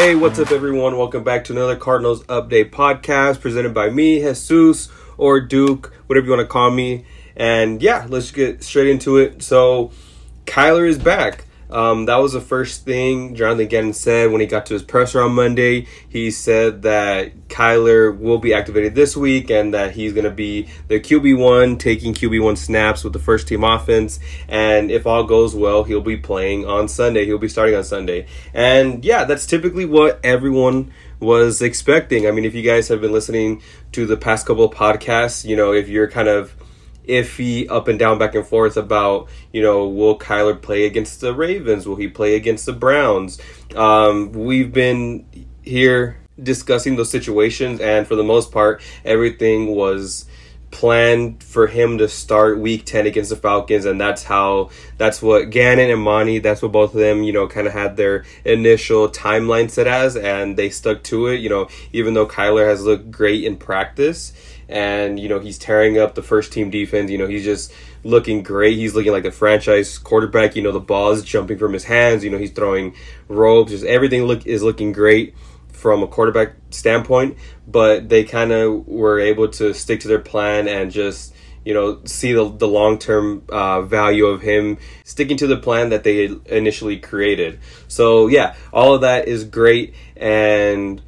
Hey, what's up, everyone? Welcome back to another Cardinals Update podcast presented by me, Jesus, or Dook, whatever you want to call me. And yeah, let's get straight into it. So, Kyler is back. Um, that was the first thing Jonathan Gannon said when he got to his presser on Monday. He said that Kyler will be activated this week and that he's going to be the QB1, taking QB1 snaps with the first team offense. And if all goes well, he'll be playing on Sunday. He'll be starting on Sunday. And yeah, that's typically what everyone was expecting. I mean, if you guys have been listening to the past couple podcasts, you know, if you're kind of iffy up and down back and forth about you know will Kyler play against the Ravens? Will he play against the Browns? Um, we've been here discussing those situations and for the most part everything was planned for him to start week 10 against the Falcons and that's how that's what Gannon and Monty that's what both of them you know kind of had their initial timeline set as and they stuck to it you know even though Kyler has looked great in practice and you know he's tearing up the first team defense. You know he's just looking great. He's looking like a franchise quarterback. You know the ball is jumping from his hands. You know he's throwing ropes. Just everything look is looking great from a quarterback standpoint. But they kind of were able to stick to their plan and just you know see the, the long term uh, value of him sticking to the plan that they initially created. So yeah, all of that is great and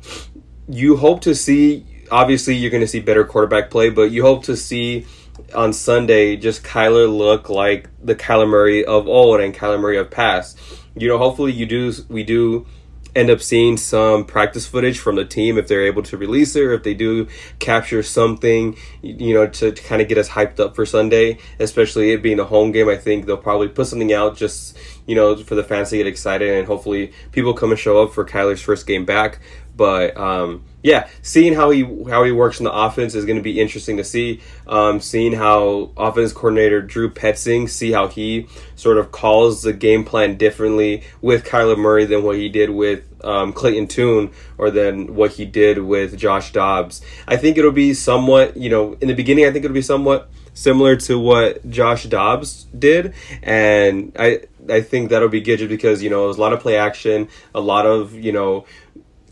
you hope to see obviously you're going to see better quarterback play, but you hope to see on Sunday just Kyler look like the Kyler Murray of old and Kyler Murray of past. You know, hopefully you do we do end up seeing some practice footage from the team if they're able to release it or if they do capture something you know to, to kind of get us hyped up for sunday especially it being a home game i think they'll probably put something out just you know for the fans to get excited and hopefully people come and show up for kyler's first game back but um, yeah, seeing how he how he works in the offense is going to be interesting to see. Um, seeing how offense coordinator Drew Petzing see how he sort of calls the game plan differently with Kyler Murray than what he did with um, Clayton Tune or than what he did with Josh Dobbs. I think it'll be somewhat, you know, in the beginning, I think it'll be somewhat similar to what Josh Dobbs did, and I I think that'll be good just because you know there's a lot of play action, a lot of you know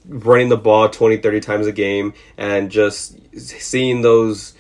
running the ball 20 30 times a game and just seeing those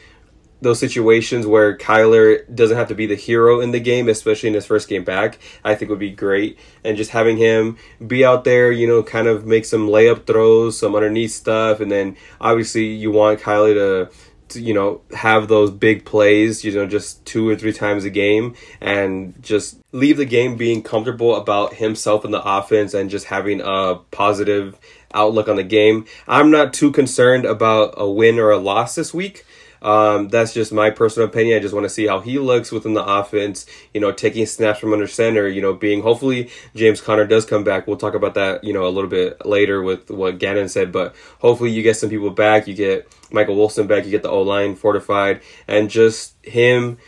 those situations where Kyler doesn't have to be the hero in the game, especially in his first game back, I think would be great. And just having him be out there, you know, kind of make some layup throws, some underneath stuff, and then obviously you want Kyler to to, you know, have those big plays, you know, just two or three times a game and just leave the game being comfortable about himself and the offense and just having a positive outlook on the game. I'm not too concerned about a win or a loss this week. Um, that's just my personal opinion. I just want to see how he looks within the offense. You know, taking snaps from under center. You know, being hopefully James Conner does come back. We'll talk about that. You know, a little bit later with what Gannon said. But hopefully you get some people back. You get Michael Wilson back. You get the O line fortified, and just him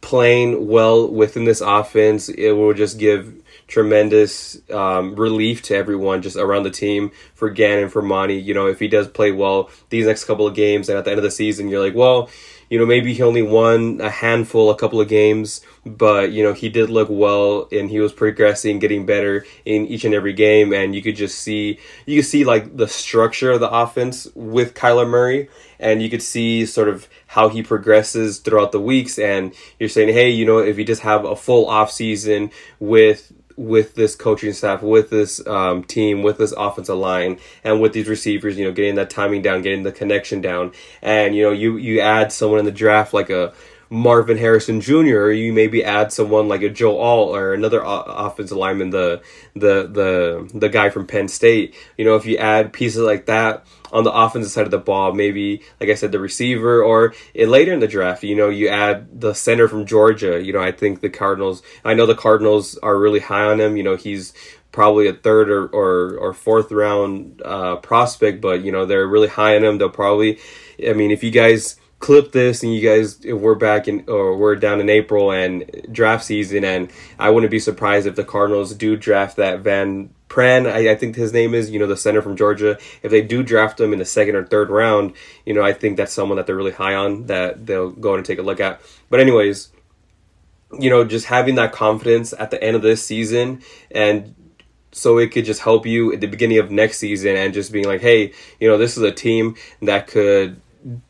playing well within this offense. It will just give tremendous um, relief to everyone just around the team for Gannon, for Monty. You know, if he does play well these next couple of games and at the end of the season, you're like, well, you know, maybe he only won a handful, a couple of games, but, you know, he did look well and he was progressing, getting better in each and every game. And you could just see, you could see like the structure of the offense with Kyler Murray and you could see sort of how he progresses throughout the weeks. And you're saying, hey, you know, if you just have a full off season with with this coaching staff, with this um, team, with this offensive line, and with these receivers, you know, getting that timing down, getting the connection down, and you know, you you add someone in the draft like a Marvin Harrison Jr. or you maybe add someone like a Joe Alt or another offensive lineman, the the the the guy from Penn State. You know, if you add pieces like that on the offensive side of the ball, maybe like I said, the receiver, or in, later in the draft, you know, you add the center from Georgia. You know, I think the Cardinals. I know the Cardinals are really high on him. You know, he's probably a third or or, or fourth round uh, prospect, but you know they're really high on him. They'll probably. I mean, if you guys clip this and you guys we're back in or we're down in April and draft season and I wouldn't be surprised if the Cardinals do draft that Van Pran, I, I, think his name is, you know, the center from Georgia. If they do draft him in the second or third round, you know, I think that's someone that they're really high on that they'll go and take a look at. But anyways, you know, just having that confidence at the end of this season and so it could just help you at the beginning of next season and just being like, hey, you know, this is a team that could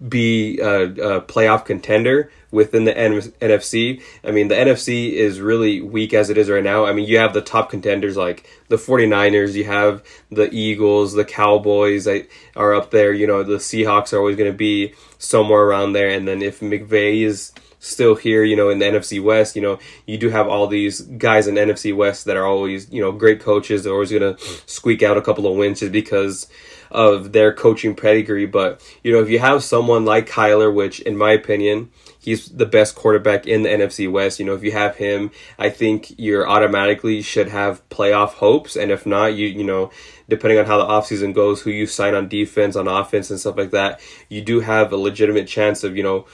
be a, a playoff contender within the N- NFC. I mean, the NFC is really weak as it is right now. I mean, you have the top contenders like the 49ers, you have the Eagles, the Cowboys are up there, you know, the Seahawks are always going to be somewhere around there. And then if McVay is still here, you know, in the NFC West, you know, you do have all these guys in NFC West that are always, you know, great coaches. They're always going to squeak out a couple of wins just because of their coaching pedigree. But, you know, if you have someone like Kyler, which in my opinion, he's the best quarterback in the NFC West. You know, if you have him, I think you're automatically should have playoff hopes. And if not, you, you know, depending on how the offseason goes, who you sign on defense, on offense and stuff like that, you do have a legitimate chance of, you know,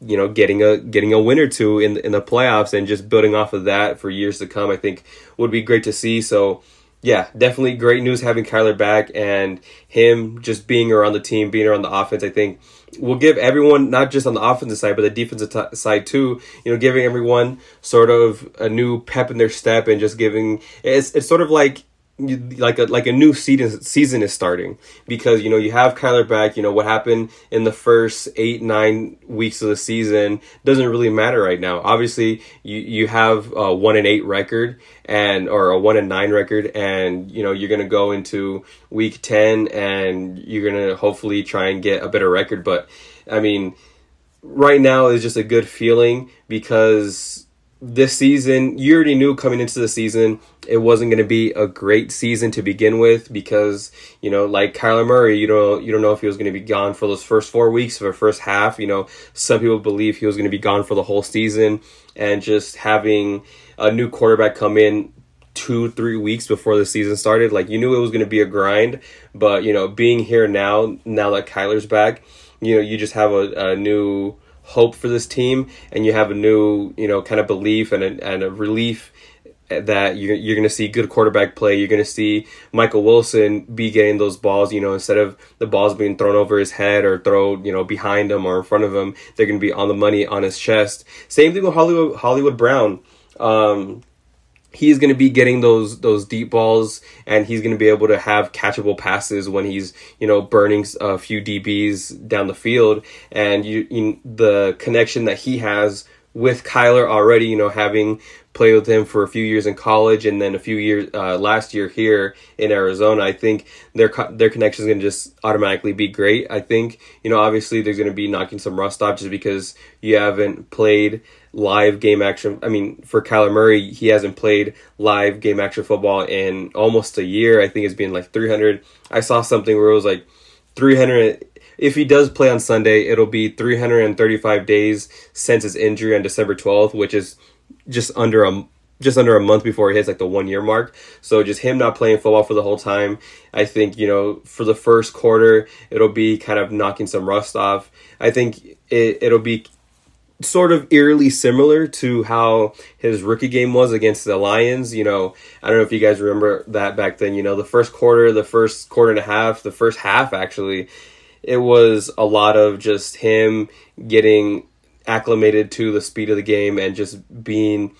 you know getting a getting a win or two in in the playoffs and just building off of that for years to come I think would be great to see so yeah definitely great news having Kyler back and him just being around the team being around the offense. I think will give everyone not just on the offensive side but the defensive t- side too you know giving everyone sort of a new pep in their step and just giving it's it's sort of like like a like a new season season is starting because you know you have Kyler back. You know what happened in the first eight nine weeks of the season doesn't really matter right now. Obviously, you you have a one and eight record and or a one and nine record, and you know you're gonna go into week ten and you're gonna hopefully try and get a better record. But I mean, right now is just a good feeling because this season, you already knew coming into the season it wasn't going to be a great season to begin with because you know, like Kyler Murray, you don't you don't know if he was going to be gone for those first four weeks or first half. You know, some people believe he was going to be gone for the whole season, and just having a new quarterback come in two three weeks before the season started, like you knew it was going to be a grind. But you know, being here now, now that Kyler's back, you know, you just have a, a new hope for this team and you have a new you know kind of belief and a, and a relief that you're, you're going to see good quarterback play. You're going to see michael wilson be getting those balls you know instead of the balls being thrown over his head or thrown you know behind him or in front of him they're going to be on the money on his chest. Same thing with hollywood hollywood brown. Um, he's going to be getting those those deep balls and he's going to be able to have catchable passes when he's you know burning a few DBs down the field. And you, you the connection that he has with Kyler already you know having played with him for a few years in college and then a few years uh, last year here in Arizona I think their their connection is going to just automatically be great I think. You know obviously there's going to be knocking some rust off just because you haven't played live game action. I mean, for Kyler Murray, he hasn't played live game action football in almost a year. I think it's been like 300. I saw something where it was like 300. If he does play on Sunday, it'll be 335 days since his injury on December 12th, which is just under a just under a month before he hits like the one year mark. So just him not playing football for the whole time, I think you know for the first quarter it'll be kind of knocking some rust off. I think it it'll be sort of eerily similar to how his rookie game was against the Lions. You know, I don't know if you guys remember that back then. You know, the first quarter, the first quarter and a half, the first half actually, it was a lot of just him getting acclimated to the speed of the game and just being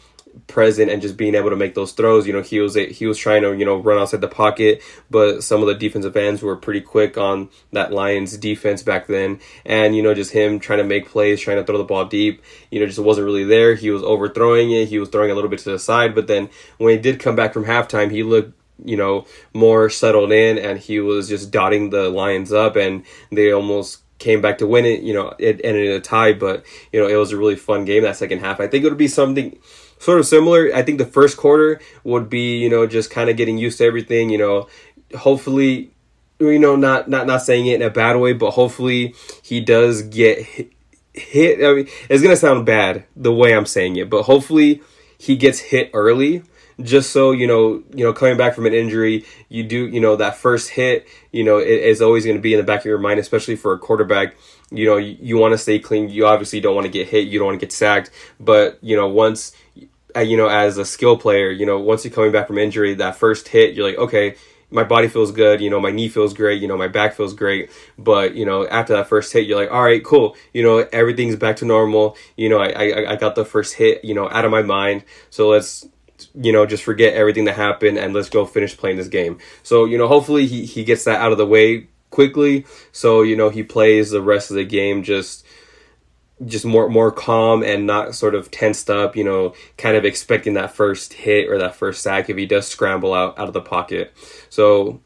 present and just being able to make those throws. You know, he was he was trying to you know run outside the pocket, but some of the defensive ends were pretty quick on that Lions defense back then, and you know just him trying to make plays, trying to throw the ball deep. You know, just wasn't really there. He was overthrowing it. He was throwing a little bit to the side, but then when he did come back from halftime, he looked you know more settled in, and he was just dotting the Lions up, and they almost came back to win it. You know, it ended in a tie, but you know it was a really fun game that second half. I think it would be something sort of similar. I think the first quarter would be, you know, just kind of getting used to everything, you know, hopefully you know not not not saying it in a bad way, but hopefully he does get hit, hit I mean, it's to sound bad the way I'm saying it, but hopefully he gets hit early just so you know you know coming back from an injury you do you know that first hit you know it is always going to be in the back of your mind especially for a quarterback you know you, you want to stay clean you obviously don't want to get hit you don't want to get sacked but you know once uh, you know, as a skill player, you know, once you're coming back from injury, that first hit, you're like, okay, my body feels good, you know, my knee feels great, you know, my back feels great. But, you know, after that first hit, you're like, all right, cool. You know, everything's back to normal. You know, I, I, I got the first hit, you know, out of my mind. So let's you know, just forget everything that happened and let's go finish playing this game. So, you know, hopefully he, he gets that out of the way quickly. So, you know, he plays the rest of the game just just more more calm and not sort of tensed up, you know, kind of expecting that first hit or that first sack if he does scramble out out of the pocket. So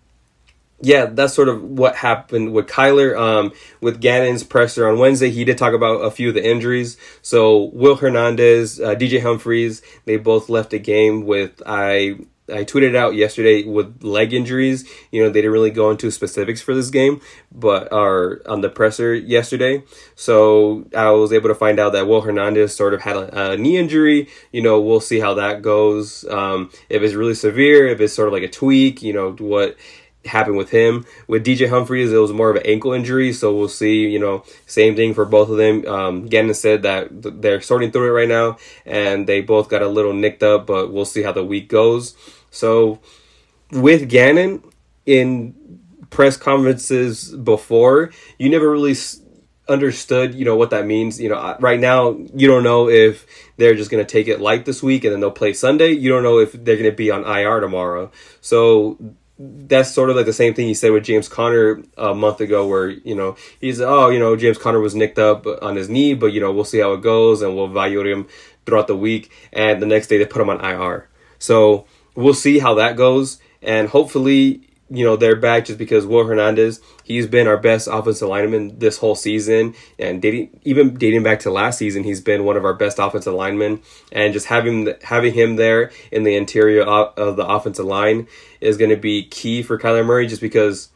yeah, that's sort of what happened with Kyler. Um, with Gannon's presser on Wednesday, he did talk about a few of the injuries. So Will Hernandez, uh, DJ Humphries, they both left the game with I. I tweeted out yesterday with leg injuries. You know, they didn't really go into specifics for this game, but are on the presser yesterday. So I was able to find out that Will Hernandez sort of had a, a knee injury. You know, we'll see how that goes. Um, if it's really severe, if it's sort of like a tweak, you know, what happened with him. With DJ Humphries, it was more of an ankle injury, so we'll see. You know, same thing for both of them. Um, Gannon said that they're sorting through it right now, and they both got a little nicked up, but we'll see how the week goes. So, with Gannon in press conferences before, you never really understood, you know, what that means. You know, right now you don't know if they're just going to take it light this week and then they'll play Sunday. You don't know if they're going to be on IR tomorrow. So that's sort of like the same thing he said with James Conner a month ago, where you know he's oh you know James Conner was nicked up on his knee, but you know we'll see how it goes and we'll evaluate him throughout the week. And the next day they put him on IR, so we'll see how that goes. And hopefully you know they're back just because Will Hernandez he's been our best offensive lineman this whole season and dating even dating back to last season he's been one of our best offensive linemen and just having having him there in the interior of the offensive line is going to be key for Kyler Murray just because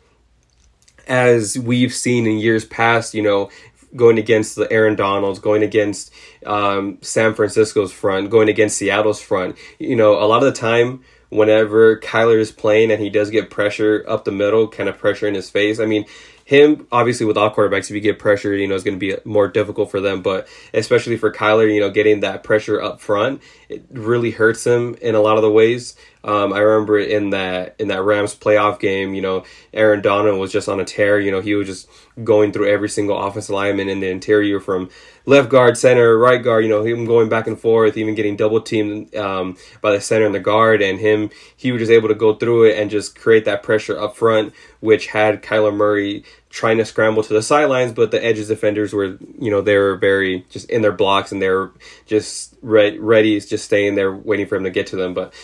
as we've seen in years past you know going against the Aaron Donalds, going against um, San Francisco's front, going against Seattle's front. You know, a lot of the time whenever Kyler is playing and he does get pressure up the middle, kind of pressure in his face. I mean, him obviously with all quarterbacks, if you get pressure, you know, it's going to be more difficult for them. But especially for Kyler, you know, getting that pressure up front, it really hurts him in a lot of the ways. Um, I remember in that in that Rams playoff game, you know, Aaron Donald was just on a tear. You know, he was just going through every single offensive lineman in the interior from left guard, center, right guard. You know, him going back and forth, even getting double teamed um, by the center and the guard, and him he was just able to go through it and just create that pressure up front, which had Kyler Murray trying to scramble to the sidelines, but the edges defenders were, you know, they were very just in their blocks and they're just re- ready, just staying there waiting for him to get to them. But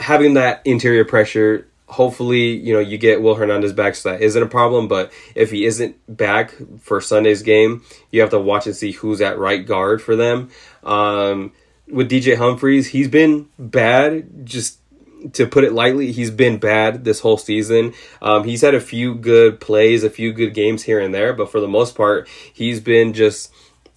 having that interior pressure, hopefully, you know, you get Will Hernandez back, so that isn't a problem. But if he isn't back for Sunday's game, you have to watch and see who's at right guard for them. Um, with DJ Humphries, he's been bad. Just to put it lightly, he's been bad this whole season. Um, he's had a few good plays, a few good games here and there, but for the most part, he's been just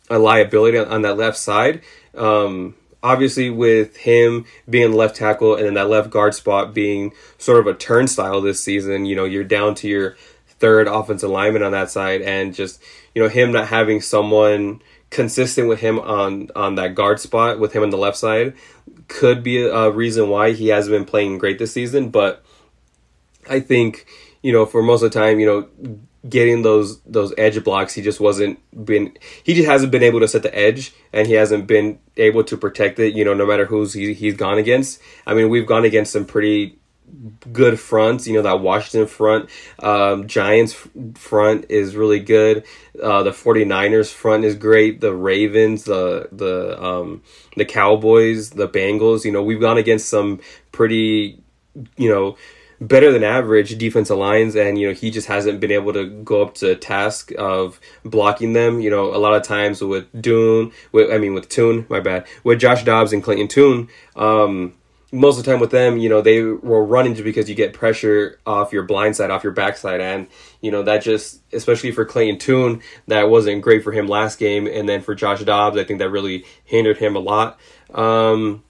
a liability on, on that left side. Um, obviously with him being left tackle and then that left guard spot being sort of a turnstile this season, you know, you're down to your third offensive lineman on that side and just, you know, him not having someone consistent with him on on that guard spot with him on the left side could be a reason why he hasn't been playing great this season, but I think, you know, for most of the time, you know, getting those those edge blocks. He just wasn't been he just hasn't been able to set the edge and he hasn't been able to protect it, you know, no matter who's he, he's gone against. I mean, we've gone against some pretty good fronts, you know, that Washington front, um, Giants front is really good. Uh, the 49ers front is great. The Ravens, the the um, the Cowboys, the Bengals, you know, we've gone against some pretty you know better than average defensive lines and you know he just hasn't been able to go up to task of blocking them. You know a lot of times with Dune with I mean with Tune my bad with Josh Dobbs and Clayton Tune um most of the time with them you know they were running just because you get pressure off your blind side off your backside and you know that just especially for Clayton Tune that wasn't great for him last game and then for Josh Dobbs I think that really hindered him a lot. Um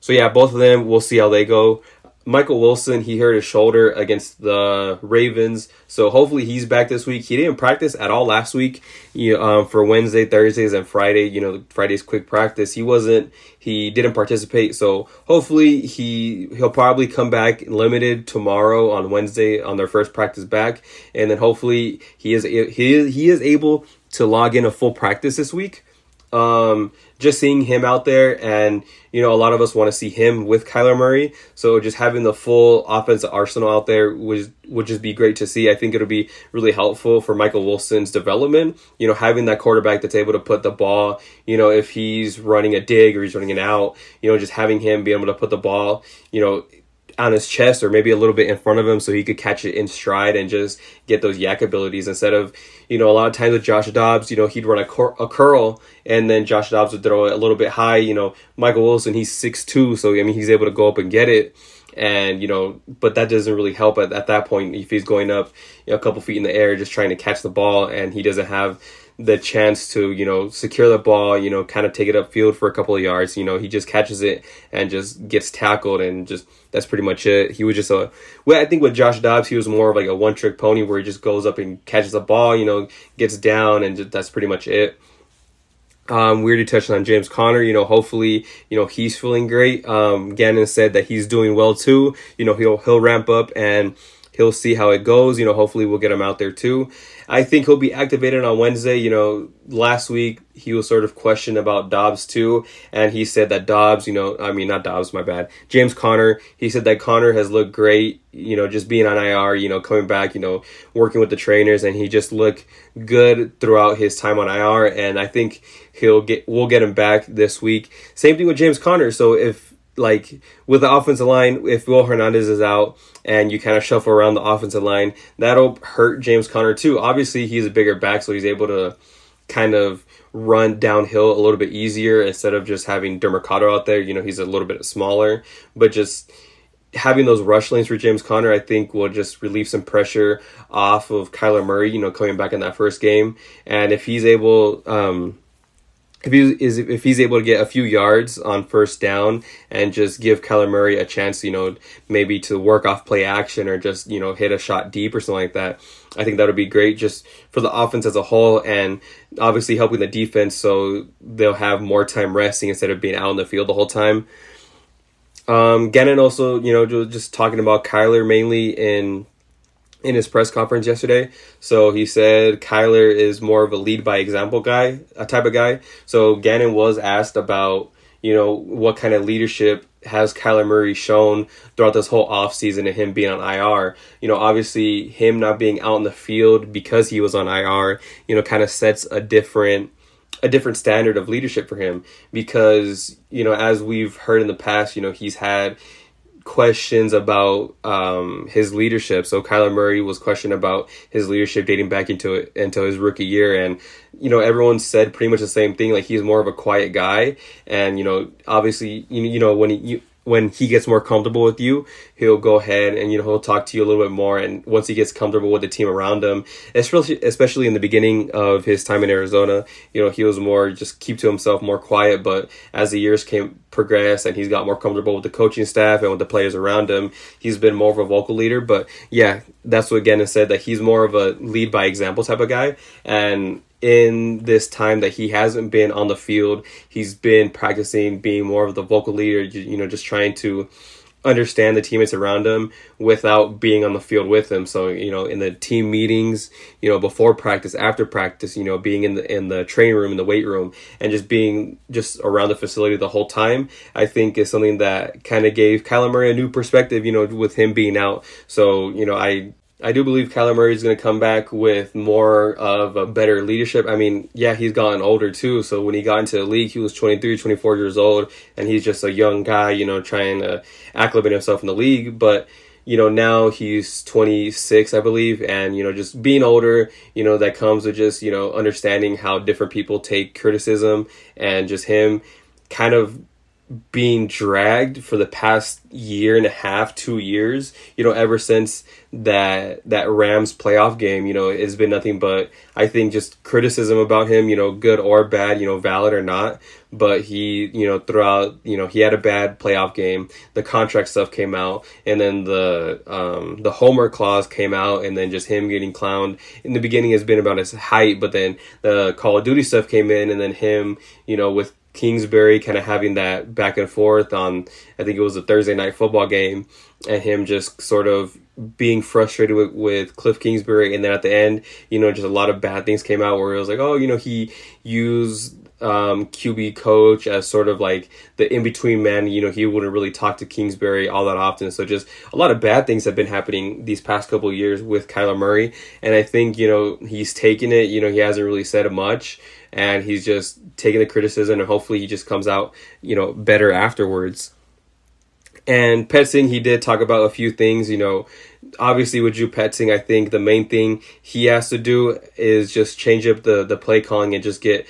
so yeah both of them we'll see how they go Michael Wilson, he hurt his shoulder against the Ravens, so hopefully he's back this week. He didn't practice at all last week you, um, for Wednesday, Thursdays, and Friday. You know, Friday's quick practice. He wasn't. He didn't participate, so hopefully he he'll probably come back limited tomorrow on Wednesday on their first practice back, and then hopefully he is he is, he is able to log in a full practice this week. Um, just seeing him out there, and you know, a lot of us want to see him with Kyler Murray. So just having the full offensive arsenal out there would would just be great to see. I think it'll be really helpful for Michael Wilson's development. You know, having that quarterback that's able to put the ball. You know, if he's running a dig or he's running an out, you know, just having him be able to put the ball. You know on his chest or maybe a little bit in front of him so he could catch it in stride and just get those YAC abilities instead of, you know, a lot of times with Josh Dobbs, you know, he'd run a, cur- a curl and then Josh Dobbs would throw it a little bit high. You know, Michael Wilson, he's six two, so I mean, he's able to go up and get it. And, you know, but that doesn't really help at, at that point if he's going up you know, a couple feet in the air just trying to catch the ball and he doesn't have the chance to you know secure the ball you know kind of take it upfield for a couple of yards you know he just catches it and just gets tackled and just that's pretty much it he was just a well i think with josh dobbs he was more of like a one trick pony where he just goes up and catches the ball you know gets down and just, that's pretty much it um, we already touched on James Conner. You know, hopefully, you know he's feeling great. Um, Gannon said that he's doing well too. You know, he'll he'll ramp up and he'll see how it goes. You know, hopefully we'll get him out there too. I think he'll be activated on Wednesday. You know, last week he was sort of questioned about Dobbs too, and he said that Dobbs, you know, I mean not Dobbs, my bad, James Conner. He said that Conner has looked great. You know, just being on IR, you know, coming back, you know, working with the trainers, and he just looked good throughout his time on IR. And I think he'll get, we'll get him back this week. Same thing with James Conner. So if like with the offensive line, if Will Hernandez is out and you kind of shuffle around the offensive line, that'll hurt James Conner too. Obviously, he's a bigger back, so he's able to kind of run downhill a little bit easier instead of just having Demercado out there. You know, he's a little bit smaller, but just having those rush lanes for James Conner, I think will just relieve some pressure off of Kyler Murray, you know, coming back in that first game. And if he's able, um, if he is if he's able to get a few yards on first down and just give Kyler Murray a chance, you know, maybe to work off play action or just you know hit a shot deep or something like that, I think that would be great just for the offense as a whole and obviously helping the defense so they'll have more time resting instead of being out in the field the whole time. Um, Gannon also, you know, just talking about Kyler mainly in in his press conference yesterday. So he said Kyler is more of a lead by example guy, a type of guy. So Gannon was asked about, you know, what kind of leadership has Kyler Murray shown throughout this whole offseason and him being on IR. You know, obviously him not being out in the field because he was on IR, you know, kind of sets a different a different standard of leadership for him because, you know, as we've heard in the past, you know, he's had questions about um, his leadership. So Kyler Murray was questioned about his leadership dating back into into his rookie year, and you know everyone said pretty much the same thing. Like he's more of a quiet guy, and you know obviously you you know when he, you when he gets more comfortable with you, he'll go ahead and you know he'll talk to you a little bit more. And once he gets comfortable with the team around him, especially especially in the beginning of his time in Arizona, you know he was more just keep to himself, more quiet. But as the years came progress and he's got more comfortable with the coaching staff and with the players around him, he's been more of a vocal leader. But yeah, that's what Gannon said that he's more of a lead by example type of guy. And in this time that he hasn't been on the field, he's been practicing being more of the vocal leader, you know, just trying to understand the teammates around him without being on the field with them. So, you know, in the team meetings, you know, before practice, after practice, you know, being in the in the training room, in the weight room, and just being just around the facility the whole time, I think is something that kind of gave Kyler Murray a new perspective, you know, with him being out. So, you know, I I do believe Kyler Murray is going to come back with more of a better leadership. I mean, yeah, he's gotten older too. So when he got into the league, he was 23, 24 years old, and he's just a young guy, you know, trying to acclimate himself in the league. But, you know, now he's 26, I believe, and, you know, just being older, you know, that comes with just, you know, understanding how different people take criticism and just him kind of being dragged for the past year and a half, two years, you know, ever since that that Rams playoff game, you know, it's been nothing but I think just criticism about him, you know, good or bad, you know, valid or not. But he, you know, throughout, you know, he had a bad playoff game. The contract stuff came out, and then the um, the homework clause came out, and then just him getting clowned. In the beginning, has been about his height, but then the Call of Duty stuff came in, and then him, you know, with Kingsbury kind of having that back and forth on I think it was a Thursday night football game and him just sort of being frustrated with, with Cliff Kingsbury and then at the end, you know, just a lot of bad things came out where it was like, oh, you know, he used um, QB coach as sort of like the in between man. You know, he wouldn't really talk to Kingsbury all that often. So just a lot of bad things have been happening these past couple years with Kyler Murray. And I think, you know, he's taken it. You know, he hasn't really said much and he's just taking the criticism and hopefully he just comes out, you know, better afterwards. And Petzing, he did talk about a few things, you know, obviously with Drew Petzing, I think the main thing he has to do is just change up the, the play calling and just get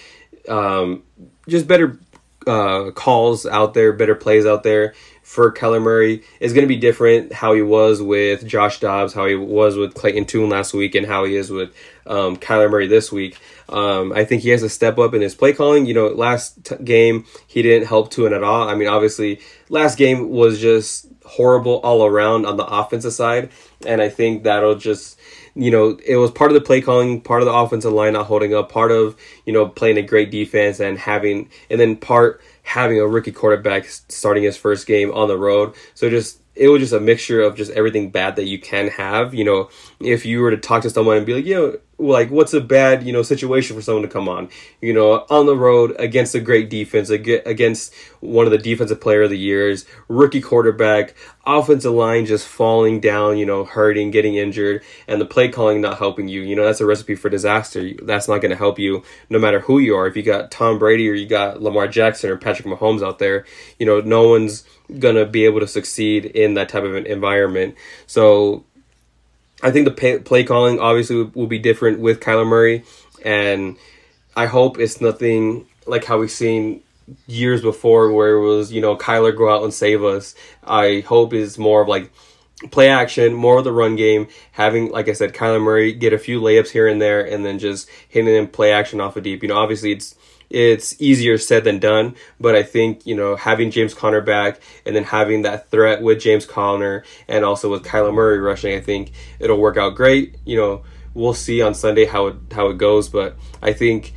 um, just better uh, calls out there, better plays out there for Kyler Murray is going to be different how he was with Josh Dobbs, how he was with Clayton Tune last week, and how he is with um, Kyler Murray this week. Um, I think he has to step up in his play calling. You know, last t- game he didn't help Tune at all. I mean, obviously, last game was just horrible all around on the offensive side, and I think that'll just you know, it was part of the play calling, part of the offensive line not holding up, part of, you know, playing a great defense and having, and then part having a rookie quarterback starting his first game on the road. So just it was just a mixture of just everything bad that you can have. You know, if you were to talk to someone and be like, know, like what's a bad you know situation for someone to come on, you know, on the road against a great defense, against one of the defensive player of the years, rookie quarterback, offensive line just falling down, you know, hurting, getting injured, and the play calling not helping you. You know, that's a recipe for disaster. That's not going to help you no matter who you are. If you got Tom Brady or you got Lamar Jackson or Patrick Mahomes out there, you know, no one's gonna be able to succeed in that type of an environment. So I think the pay, play calling obviously will, will be different with Kyler Murray, and I hope it's nothing like how we've seen years before where it was you know Kyler go out and save us. I hope is more of like play action, more of the run game, having like I said, Kyler Murray get a few layups here and there, and then just hitting in play action off of deep. You know, obviously it's it's easier said than done. But I think, you know, having James Conner back and then having that threat with James Conner and also with Kyler Murray rushing, I think it'll work out great. You know, we'll see on Sunday how it, how it goes. But I think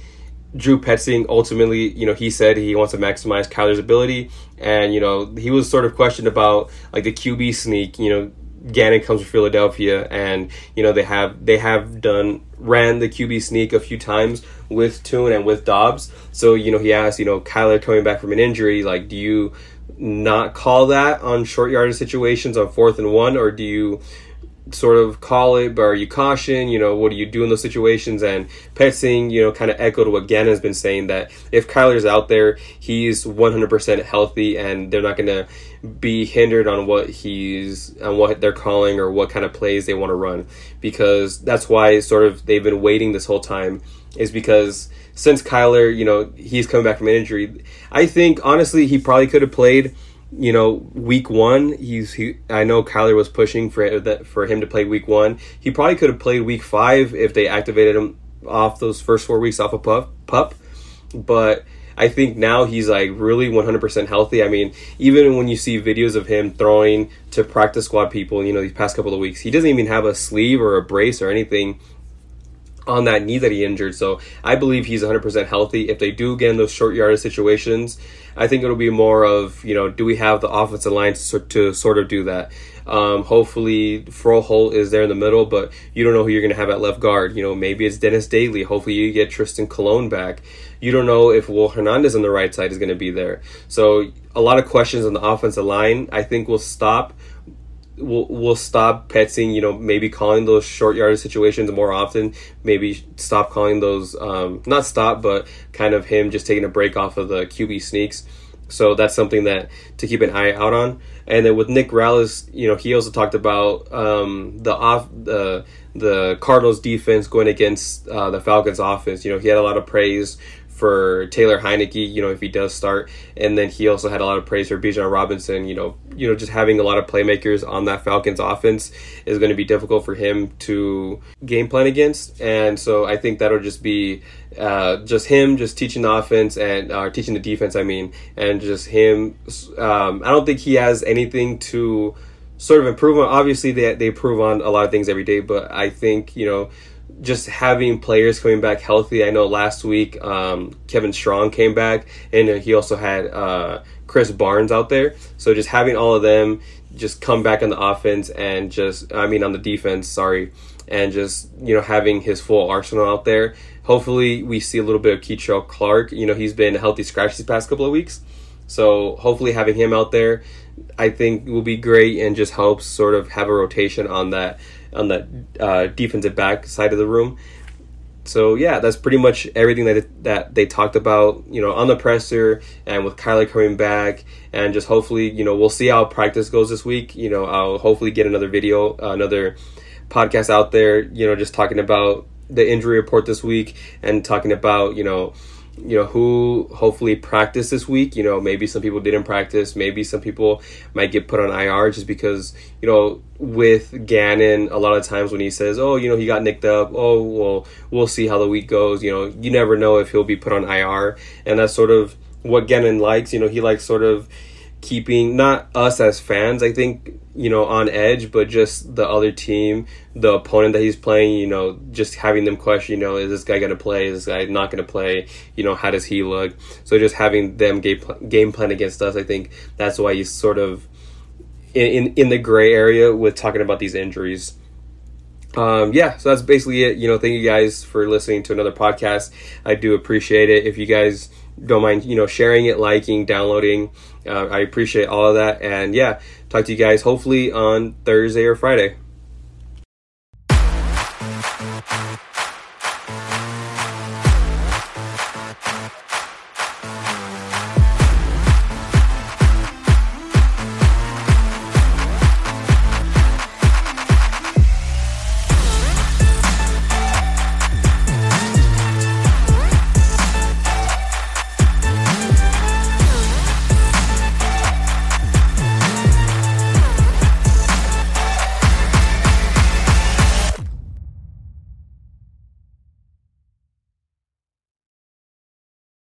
Drew Petzing ultimately, you know, he said he wants to maximize Kyler's ability. And, you know, he was sort of questioned about like the QB sneak, you know, Gannon comes from Philadelphia, and you know they have they have done ran the QB sneak a few times with Tune and with Dobbs. So you know he asked, you know, Kyler coming back from an injury, like, do you not call that on short yardage situations on fourth and one, or do you sort of call it, but are you caution? You know, what do you do in those situations? And Petzing, you know, kind of echoed what Gannon has been saying that if Kyler's out there, he's 100% healthy and they're not going to be hindered on what he's, on what they're calling or what kind of plays they want to run. Because that's why sort of they've been waiting this whole time, is because since Kyler, you know, he's coming back from injury, I think honestly he probably could have played you know, week one, he's he. I know Kyler was pushing for that for him to play week one. He probably could have played week five if they activated him off those first four weeks off a of PUP PUP. But I think now he's like really 100% healthy. I mean, even when you see videos of him throwing to practice squad people, you know, these past couple of weeks, he doesn't even have a sleeve or a brace or anything on that knee that he injured. So I believe he's 100% healthy. If they do get in those short yardage situations, I think it'll be more of, you know, do we have the offensive line to, to sort of do that? Um, hopefully, Froholdt is there in the middle, but you don't know who you're going to have at left guard. You know, maybe it's Dennis Daly. Hopefully, you get Trystan Colon back. You don't know if Will Hernandez on the right side is going to be there. So, a lot of questions on the offensive line. I think will stop we'll, we'll stop Petzing. you know, maybe calling those short yardage situations more often. Maybe stop calling those, um, not stop, but kind of him just taking a break off of the QB sneaks. So that's something that to keep an eye out on. And then with Nick Rallis, you know, he also talked about um, the off the the Cardinals defense going against uh, the Falcons offense. You know, he had a lot of praise for Taylor Heinicke, you know, if he does start. And then he also had a lot of praise for Bijan Robinson, you know, you know, just having a lot of playmakers on that Falcons offense is going to be difficult for him to game plan against. And so I think that'll just be uh, just him just teaching the offense and uh, teaching the defense, I mean, and just him. Um, I don't think he has anything to sort of improve on. Obviously, they, they improve on a lot of things every day, but I think, you know, just having players coming back healthy. I know last week um, Kevin Strong came back, and he also had uh, Krys Barnes out there. So just having all of them just come back on the offense and just, I mean, on the defense, sorry, and just you know having his full arsenal out there. Hopefully, we see a little bit of Kei'Trel Clark. You know, he's been a healthy scratch these past couple of weeks, so hopefully having him out there, I think will be great and just helps sort of have a rotation on that on that uh, defensive back side of the room so yeah, that's pretty much everything that that they talked about, you know, on the presser and with Kyler coming back, and just hopefully, you know, we'll see how practice goes this week. You know, I'll hopefully get another video, another podcast out there, you know, just talking about the injury report this week and talking about, you know, you know who hopefully practice this week. You know maybe some people didn't practice. Maybe some people might get put on ir just because you know with gannon a lot of times when he says oh you know he got nicked up. Oh well we'll see how the week goes. You know you never know if he'll be put on ir and that's sort of what gannon likes. You know he likes sort of keeping not us as fans i think you know on edge but just the other team the opponent that he's playing you know just having them question you know is this guy going to play is this guy not going to play you know how does he look so just having them game, game plan against us i think that's why he's sort of in, in, in the gray area with talking about these injuries um, yeah, so that's basically it. You know, thank you guys for listening to another podcast. I do appreciate it. If you guys don't mind, you know, sharing it, liking, downloading, uh, I appreciate all of that. And yeah, talk to you guys hopefully on Thursday or Friday.